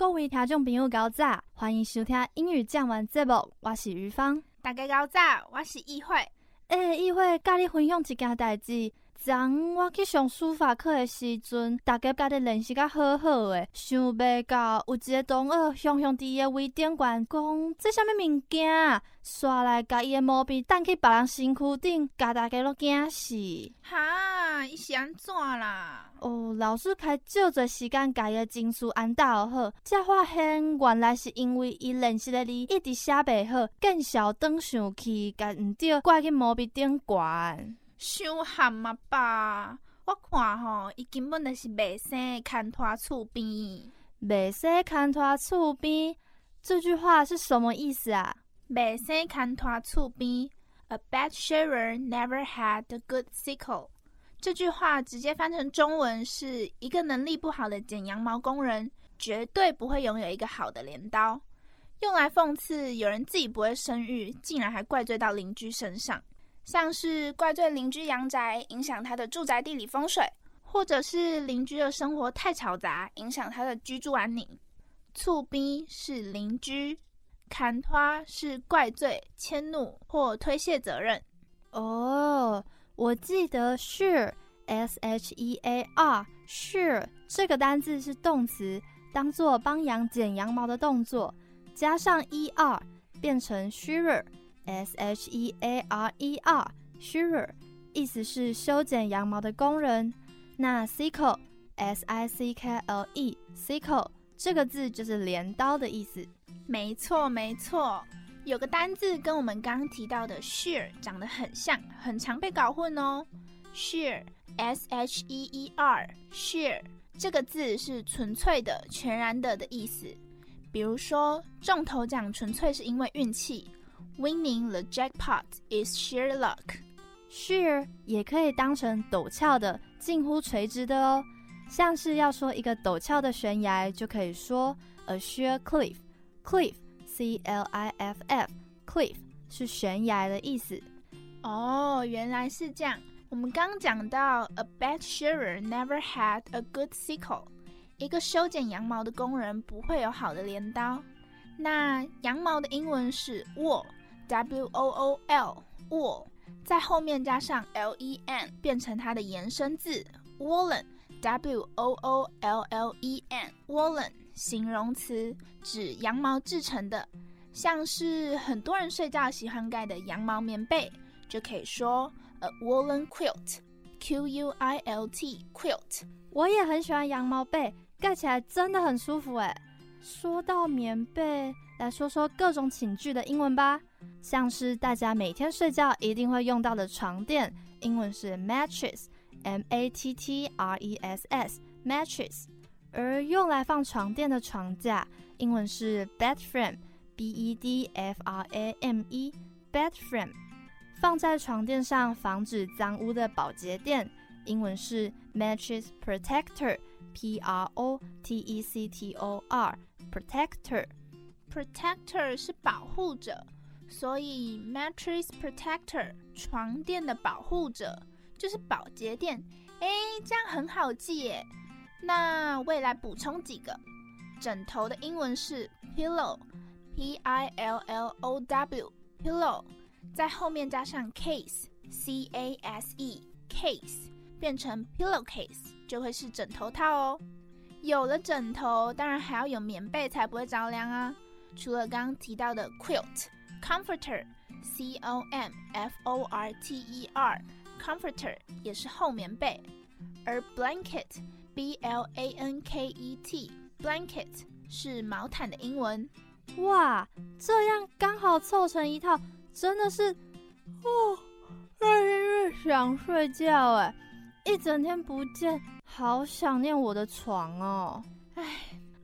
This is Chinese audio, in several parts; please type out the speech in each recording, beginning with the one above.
各位听众朋友，高早，欢迎收听英语讲完节目，我是于芳。大家高早，我是议会。诶，议会，甲你分享一件代志。昨我去上书法课的时阵，大家家己练习甲好好诶，想袂到有一个同学雄雄伫伊的位顶悬讲，这啥物物件？刷来甲伊的毛笔弹去别人身躯顶，甲大家都惊死。哈，伊是安怎啦？哦，老师开少侪时间甲伊的情绪安倒好，才发现原来是因为伊练习的字一直写袂好，见小灯上去，甲毋对挂去毛笔顶悬。伤含啊吧！我看吼，伊根本就是袂生牵拖厝边。袂生牵拖厝边，这句话是什么意思啊？袂生牵拖厝边，A bad sharer never had a good sickle。这句话直接翻成中文是一个能力不好的剪羊毛工人，绝对不会拥有一个好的镰刀。用来讽刺有人自己不会生育，竟然还怪罪到邻居身上。像是怪罪邻居阳宅影响他的住宅地理风水，或者是邻居的生活太嘈杂影响他的居住安宁。醋逼是邻居，砍花是怪罪、迁怒或推卸责任。哦，我记得 shear，s h e a r，shear 这个单字是动词，当做帮羊剪羊毛的动作，加上 e r 变成 shearer。S H E A R E R，shearer，意思是修剪羊毛的工人。那 sickle，S I C K L E，sickle 这个字就是镰刀的意思。没错，没错，有个单字跟我们刚刚提到的 shear 长得很像，很常被搞混哦。shear，S H E E R，shear 这个字是纯粹的、全然的的意思。比如说中头奖纯粹是因为运气。Winning the jackpot is sheer luck. Sheer 也可以当成陡峭的、近乎垂直的哦。像是要说一个陡峭的悬崖，就可以说 a sheer cliff. Cliff, C L I F F, cliff 是悬崖的意思。哦，原来是这样。我们刚讲到 a bad shearer never had a good sickle. 一个修剪羊毛的工人不会有好的镰刀。那羊毛的英文是 wool。 W O O L wool，在后面加上 L E N，变成它的延伸字 woolen。W O O L L E N woolen，形容词，指羊毛制成的，像是很多人睡觉喜欢盖的羊毛棉被，就可以说 a woolen quilt。Q U I L T quilt。我也很喜欢羊毛被，盖起来真的很舒服诶。说到棉被，来说说各种寝具的英文吧。像是大家每天睡觉一定会用到的床垫，英文是 mattress，m a t t r e s s，mattress。而用来放床垫的床架，英文是 bed frame，b e d f r a m e，bed frame。放在床垫上防止脏污的保洁垫，英文是 mattress protector，p r o t e c t o r，protector。protector 是保护者。所以，mattress protector 床垫的保护者就是保洁垫。哎，这样很好记耶。那我也来补充几个。枕头的英文是 pillow，p i l l o w，pillow，在后面加上 case，c a s e，case，变成 pillow case 就会是枕头套哦。有了枕头，当然还要有棉被才不会着凉啊。除了刚刚提到的 quilt quilt，comforter，c o m f o r t e r，comforter 也是厚棉被，而 blanket，b l a n k e t，blanket 是毛毯的英文。哇，这样刚好凑成一套，真的是哦，越听越想睡觉哎，一整天不见，好想念我的床哦。唉，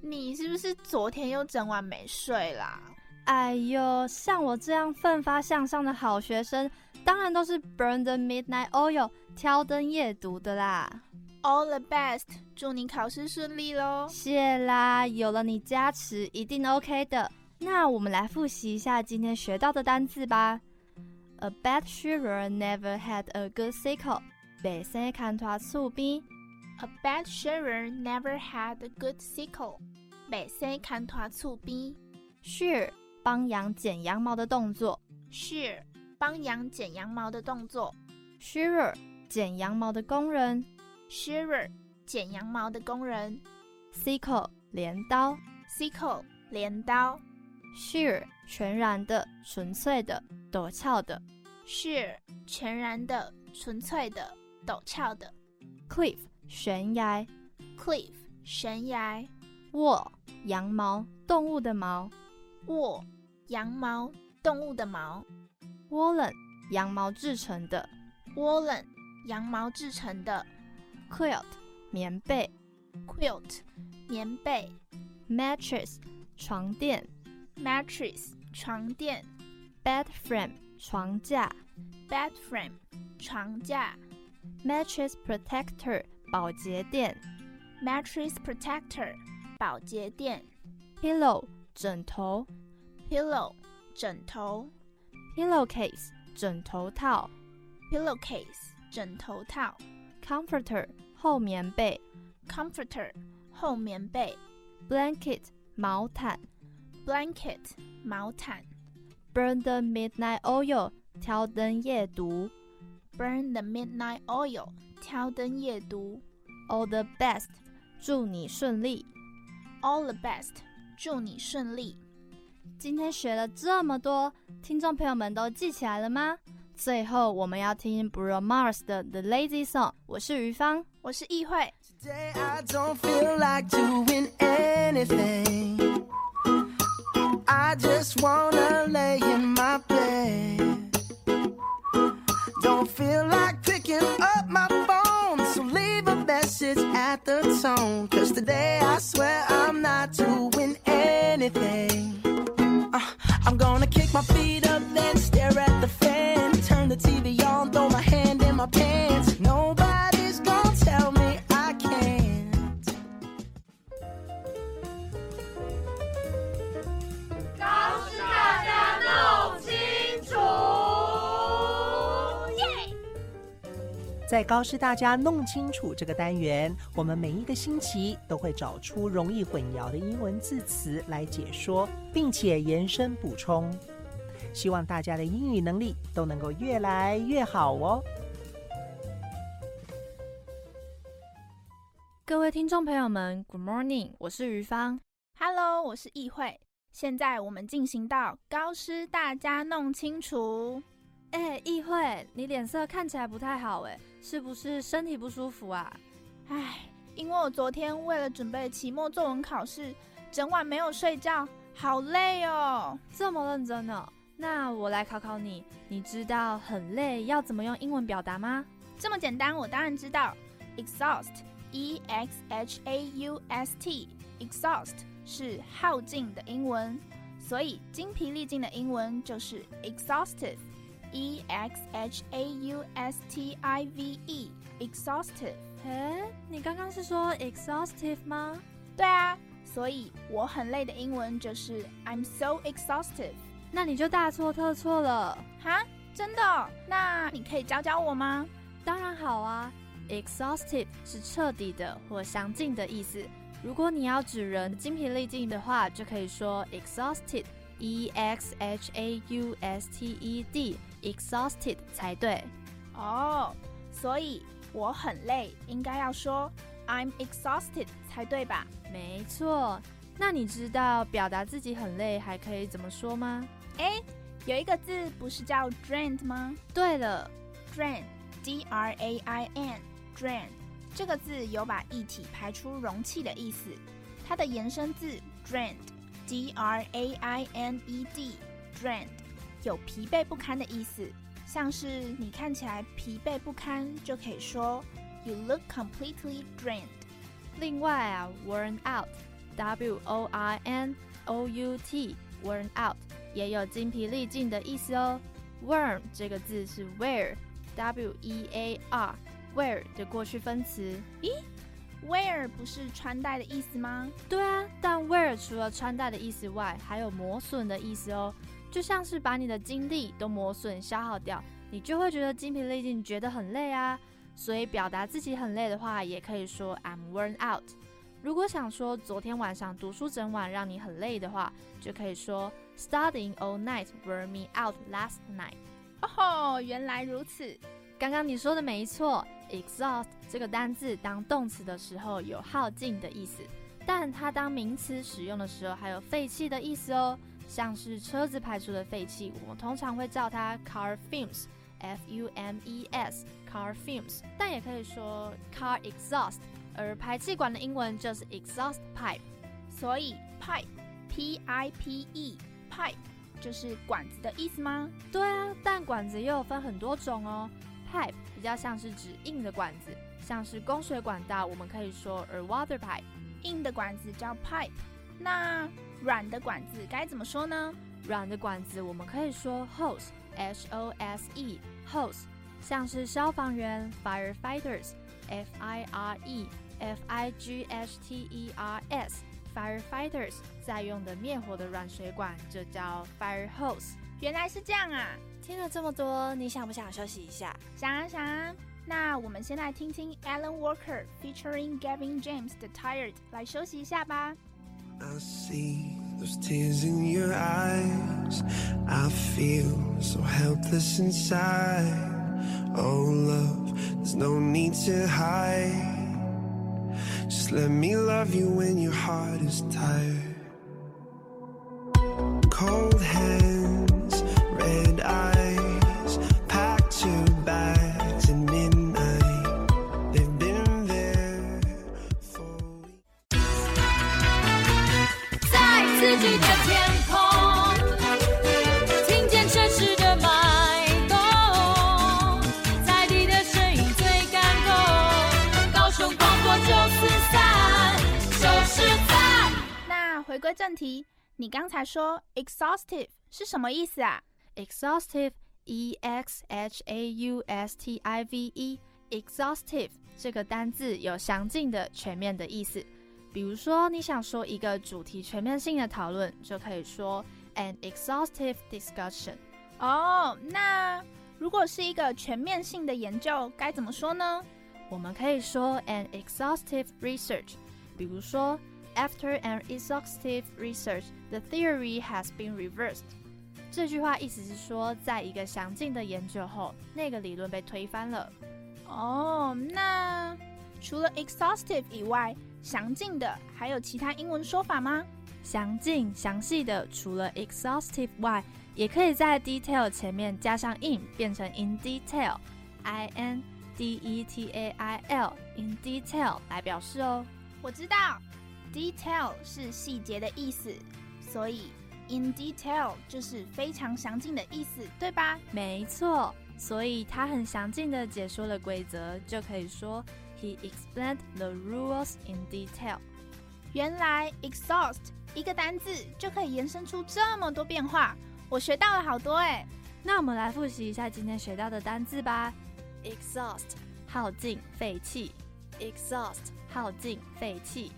你是不是昨天又整晚没睡啦？哎呦，像我这样奋发向上的好学生，当然都是 burn the midnight oil，挑灯夜读的啦。All the best，祝你考试顺利喽！谢啦，有了你加持，一定 OK 的。那我们来复习一下今天学到的单词吧。A bad shearer never had a good sickle。白生砍拖厝边。A bad shearer never had a good sickle。白生砍拖厝边。Shear，帮羊剪羊毛的动作。Shear，帮羊剪羊毛的动作。Shearer，剪羊毛的工人。Shearer，剪羊毛的工人。Sickle，镰刀。Sickle，镰刀。Shear，全然的、纯粹的、陡峭的。Shear，全然的、纯粹的、陡峭的。Cliff，悬崖。Cliff，悬崖。Wool，羊毛，动物的毛。Wool，羊毛，动物的毛。Woolen，羊毛制成的。Woolen，羊毛制成的。Quilt，棉被。Quilt，棉被。Mattress，床垫。Mattress，床垫。Bed frame，床架。Bed frame，床架。Mattress protector，保洁垫。Mattress protector，保洁垫。Pillow， 枕头。Pillow，枕头。Pillowcase，枕头套。Pillowcase，枕头套。Comforter，厚棉被。Comforter，厚棉被。Blanket，毛毯。Blanket，毛毯。Burn the midnight oil，挑灯夜读。Burn the midnight oil，挑灯夜读。All the best，祝你顺利。All the best， 祝你顺利。今天学了这么多，听众朋友们都记起来了吗？最后我们要听 Bruno Mars 的《The Lazy Song》。我是于芳，我是易慧。Today I don't feel like doing anything. I just wanna lay in my bed. Don't feel like picking up my phone, so leave a message at the tone. Cause today I swear I'm not 在高师大家弄清楚这个单元，我们每一个星期都会找出容易混淆的英文字词来解说，并且延伸补充。希望大家的英语能力都能够越来越好哦。各位听众朋友们，Good morning，我是于芳。Hello，我是易慧。现在我们进行到高师大家弄清楚。哎，议会，你脸色看起来不太好哎，是不是身体不舒服啊？唉，因为我昨天为了准备期末作文考试，整晚没有睡觉，好累哦。这么认真呢？那我来考考你，你知道很累要怎么用英文表达吗？这么简单，我当然知道。exhaust，e x h a u s t，exhaust 是耗尽的英文，所以精疲力尽的英文就是 exhaustive，e x h a u s t i v e，exhaustive。哎，你刚刚是说 exhaustive 吗？对啊，所以我很累的英文就是 I'm so exhaustive。那你就大错特错了。哈，真的哦？那你可以教教我吗？当然好啊，exhausted 是彻底的或详尽的意思。如果你要指人精疲力尽的话，就可以说 exhausted，e x h a u s t e d，exhausted 才对。哦，所以我很累，应该要说 I'm exhausted 才对吧？没错，那你知道表达自己很累还可以怎么说吗？哎，有一个字不是叫 drained 吗？对了，drain，d r a i n，drain 这个字有把液体排出容器的意思。它的延伸字 drained，d r a i n e d，drained 有疲惫不堪的意思。像是你看起来疲惫不堪，就可以说 You look completely drained。另外啊，worn out，w o r n o u t，worn out 也有精疲力尽的意思哦。worn 这个字是 wear，w e a r，wear 的过去分词。咦，wear 不是穿戴的意思吗？对啊，但 wear 除了穿戴的意思外，还有磨损的意思哦。就像是把你的精力都磨损消耗掉，你就会觉得精疲力尽，觉得很累啊。所以表达自己很累的话，也可以说 I'm worn out。如果想说昨天晚上读书整晚让你很累的话，就可以说 Studying all night wore me out last night。哦吼，原来如此。刚刚你说的没错，exhaust 这个单字当动词的时候有耗尽的意思，但它当名词使用的时候还有废弃的意思哦。像是车子排出的废气，我们通常会叫它 car fumes，f u m e s，car fumes，但也可以说 car exhaust。而排气管的英文就是 exhaust pipe，所以 pipe，p i p e，pipe 就是管子的意思吗？对啊，但管子又有分很多种哦。pipe 比较像是指硬的管子，像是供水管道，我们可以说 a water pipe。硬的管子叫 pipe，那软的管子该怎么说呢？软的管子我们可以说 hose，h o s e，hose，像是消防员 firefighters，f i r e f i g h t e r s，firefighters 在用的灭火的软水管就叫 fire hose。原来是这样啊！听了这么多，你想不想休息一下？想啊想啊！那我们先来听听 Alan Walker featuring Gavin James 的 Tired 来休息一下吧。I see those tears in your eyes. I feel so helpless inside. Oh, love, there's no need to hide. Just let me love you when your heart is tired. 归正题，你刚才说 exhaustive 是什么意思啊？exhaustive e x h a u s t i v e，exhaustive 这个单字有详尽的、全面的意思。比如说，你想说一个主题全面性的讨论，就可以说 an exhaustive discussion。哦，那如果是一个全面性的研究，该怎么说呢？我们可以说 an exhaustive research。比如说，After an exhaustive research, the theory has been reversed。这句话意思是说，在一个详尽的研究后，那个理论被推翻了。哦，那除了 exhaustive 以外，详尽的还有其他英文说法吗？详尽、详细的，除了 exhaustive 外，也可以在 detail 前面加上 in，变成 in detail，i n d e t a i l，in detail 来表示哦。我知道，detail 是细节的意思，所以 in detail 就是非常详尽的意思，对吧？没错，所以他很详尽的解说了规则，就可以说 he explained the rules in detail。原来 exhaust 一个单字就可以延伸出这么多变化，我学到了好多哎。那我们来复习一下今天学到的单字吧。exhaust 耗尽、废弃；exhaust 耗尽、废气。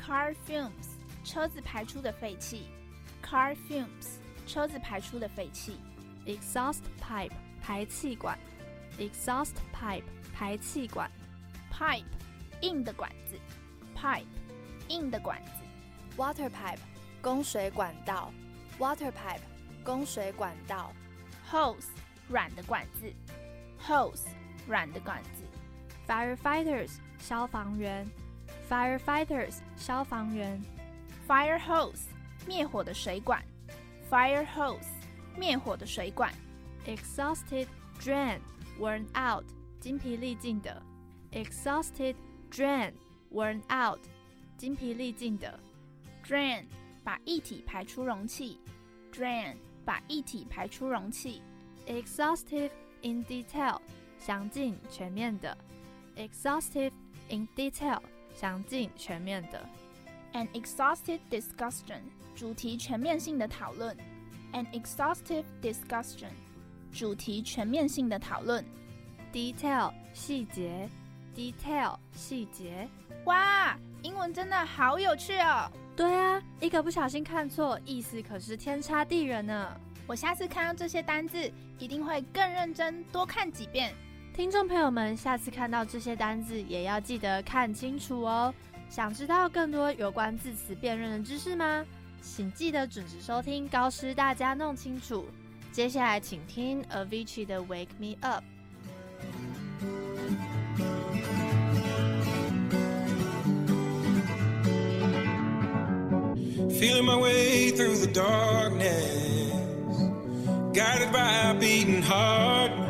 Car fumes 车子排出的废气，car fumes 车子排出的废气。exhaust pipe 排气管，exhaust pipe 排气管。pipe 硬的管子，pipe 硬的管子。water pipe 供水管道，water pipe 供水管道。hose 软的管子，hose 软的管子。firefighters 消防员 ，firefighters 消防员。 fire hose 灭火的水管，fire hose 灭火的水管。 exhausted, drain, worn out，精疲力尽的。exhausted, drain, worn out，精疲力尽的。 drain 把液体排出容器，drain 把液体排出容器。 exhaustive in detail，详尽全面的。exhaustive in detail， 详尽全面的。An exhaustive discussion 主题全面性的讨论。An exhaustive discussion 主题全面性的讨论。detail 细节，detail 细节。哇，英文真的好有趣哦！对啊，一个不小心看错，意思可是天差地远呢。我下次看到这些单字，一定会更认真多看几遍。听众朋友们，下次看到这些单字也要记得看清楚哦。想知道更多有关字词辨认的知识吗？请记得准时收听高师大家弄清楚。接下来请听 Avicii 的《Wake Me Up》。Feeling my way through the darkness, guided by a beating heart.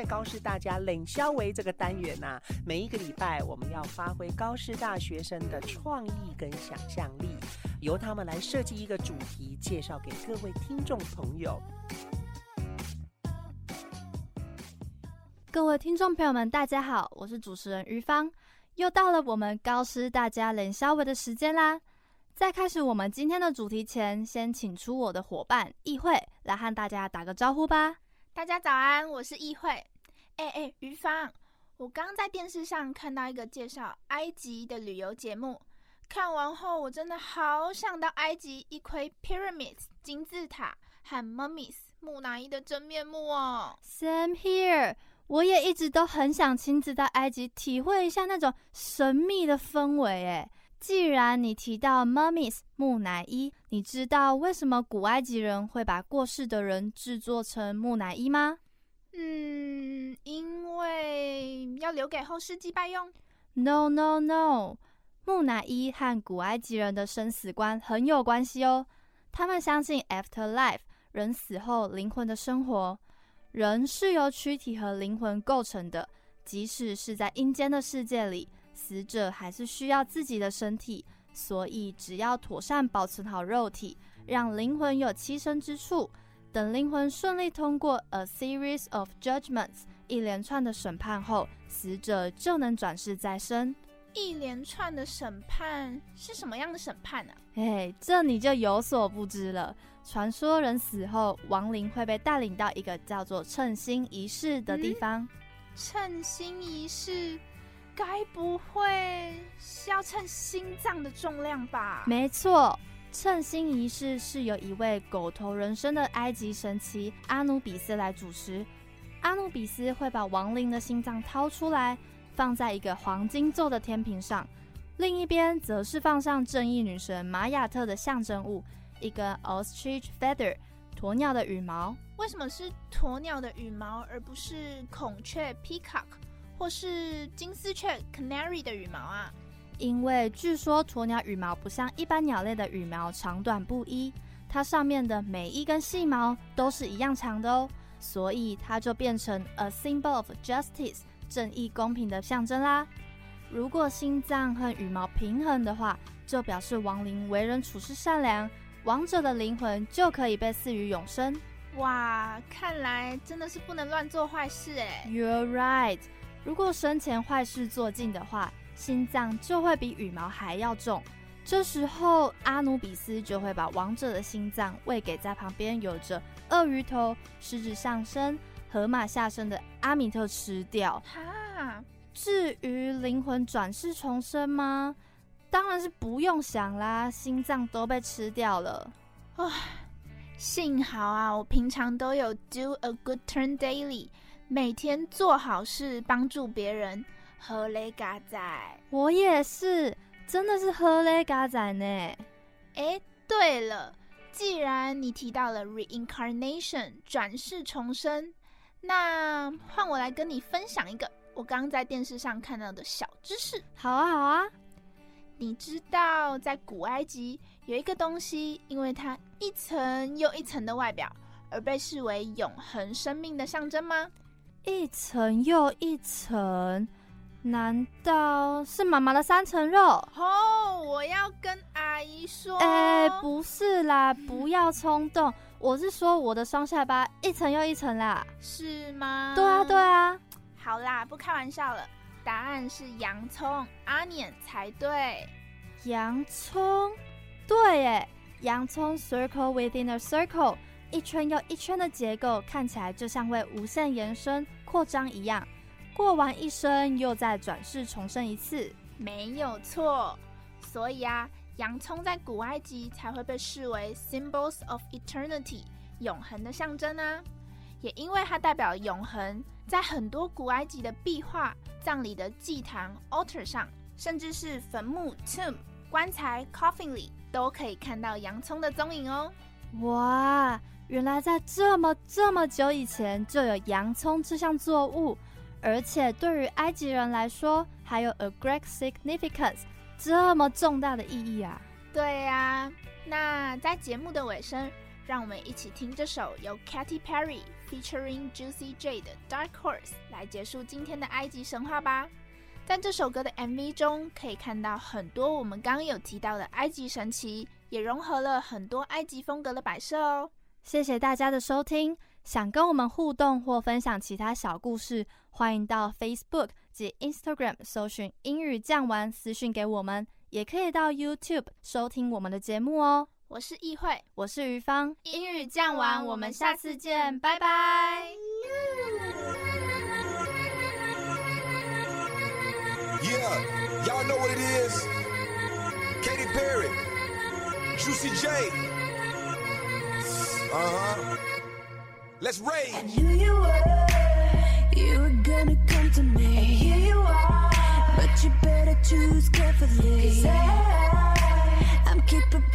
在高师大家冷消维这个单元呐、每一个礼拜我们要发挥高师大学生的创意跟想象力，由他们来设计一个主题，介绍给各位听众朋友。各位听众朋友们，大家好，我是主持人于芳，又到了我们高师大家冷消维的时间啦。在开始我们今天的主题前，先请出我的伙伴议会来和大家打个招呼吧。大家早安，我是议会。哎哎，于芳，我刚在电视上看到一个介绍埃及的旅游节目，看完后我真的好想到埃及一窥 pyramids 金字塔和 mummies 木乃伊的真面目哦。Same here，我也一直都很想亲自到埃及体会一下那种神秘的氛围。哎，既然你提到 mummies 木乃伊，你知道为什么古埃及人会把过世的人制作成木乃伊吗？嗯，因为要留给后世祭拜用。No no no，木乃伊和古埃及人的生死观很有关系哦。他们相信 afterlife，人死后灵魂的生活。人是由躯体和灵魂构成的，即使是在阴间的世界里，死者还是需要自己的身体。所以，只要妥善保存好肉体，让灵魂有栖身之处，等灵魂顺利通过 a series of judgments 一连串的审判后，死者就能转世再生。一连串的审判是什么样的审判呢、哎，这你就有所不知了。传说人死后，亡灵会被带领到一个叫做称心仪式的地方。称心仪式，该不会是要称心脏的重量吧？没错，称心仪式是由一位狗头人身的埃及神祇阿努比斯来主持。阿努比斯会把亡灵的心脏掏出来，放在一个黄金做的天平上，另一边则是放上正义女神玛雅特的象征物——一根 ostrich feather 鸵鸟的羽毛。为什么是鸵鸟的羽毛，而不是孔雀 peacock 或是金丝雀 canary 的羽毛啊？因为据说鸵鸟羽毛不像一般鸟类的羽毛长短不一，它上面的每一根细毛都是一样长的哦，所以它就变成 a symbol of justice 正义公平的象征啦。如果心脏和羽毛平衡的话，就表示亡灵为人处事善良，亡者的灵魂就可以被赐予永生。哇，看来真的是不能乱做坏事哎。You're right。如果生前坏事做尽的话，心脏就会比羽毛还要重。这时候，阿努比斯就会把王者的心脏喂给在旁边有着鳄鱼头、狮子上身、河马下身的阿米特吃掉。哈，至于灵魂转世重生吗？当然是不用想啦，心脏都被吃掉了。唉幸好啊，我平常都有 do a good turn daily，每天做好事，帮助别人。和雷嘎仔，我也是，真的是喝雷嘎仔呢。哎，对了，既然你提到了 reincarnation 转世重生，那换我来跟你分享一个我刚在电视上看到的小知识。好啊，好啊。你知道在古埃及有一个东西，因为它一层又一层的外表，而被视为永恒生命的象征吗？一层又一层。难道是妈妈的三层肉？哦，我要跟阿姨说。哎，不是啦，不要冲动。我是说我的双下巴一层又一层啦。是吗？对啊，对啊。好啦，不开玩笑了，答案是洋葱阿年才对。洋葱，对诶，洋葱 circle within a circle，一圈又一圈的结构，看起来就像会无限延伸扩张一样。过完一生，又再转世重生一次，没有错。所以啊，洋葱在古埃及才会被视为 symbols of eternity，永恒的象征啊。也因为它代表永恒，在很多古埃及的壁画、葬礼的祭坛 altar 上，甚至是坟墓 tomb、棺材 coffin 里，都可以看到洋葱的踪影哦。哇，原来在这么这么久以前，就有洋葱这项作物。而且对于埃及人来说，还有 a great significance，这么重大的意义啊！对呀，那在节目的尾声，让我们一起听这首由 Katy Perry featuring Juicy J 的 Dark Horse 来结束今天的埃及神话吧。在这首歌的 MV 中，可以看到很多我们刚有提到的埃及神奇，也融合了很多埃及风格的摆设哦。谢谢大家的收听。想跟我们互动或分享其他小故事，欢迎到 Facebook 及 Instagram 搜寻“英语酱玩”私讯给我们，也可以到 YouTube 收听我们的节目哦。我是易慧，我是于芳，英语酱玩，我们下次见，拜拜。Yeah, y'all know what it is. Katy Perry, Juicy J. Uh-huh. Let's rage. You were, you were gonna come to me. And here you are, but you better choose carefully. Cause I, I'm capable.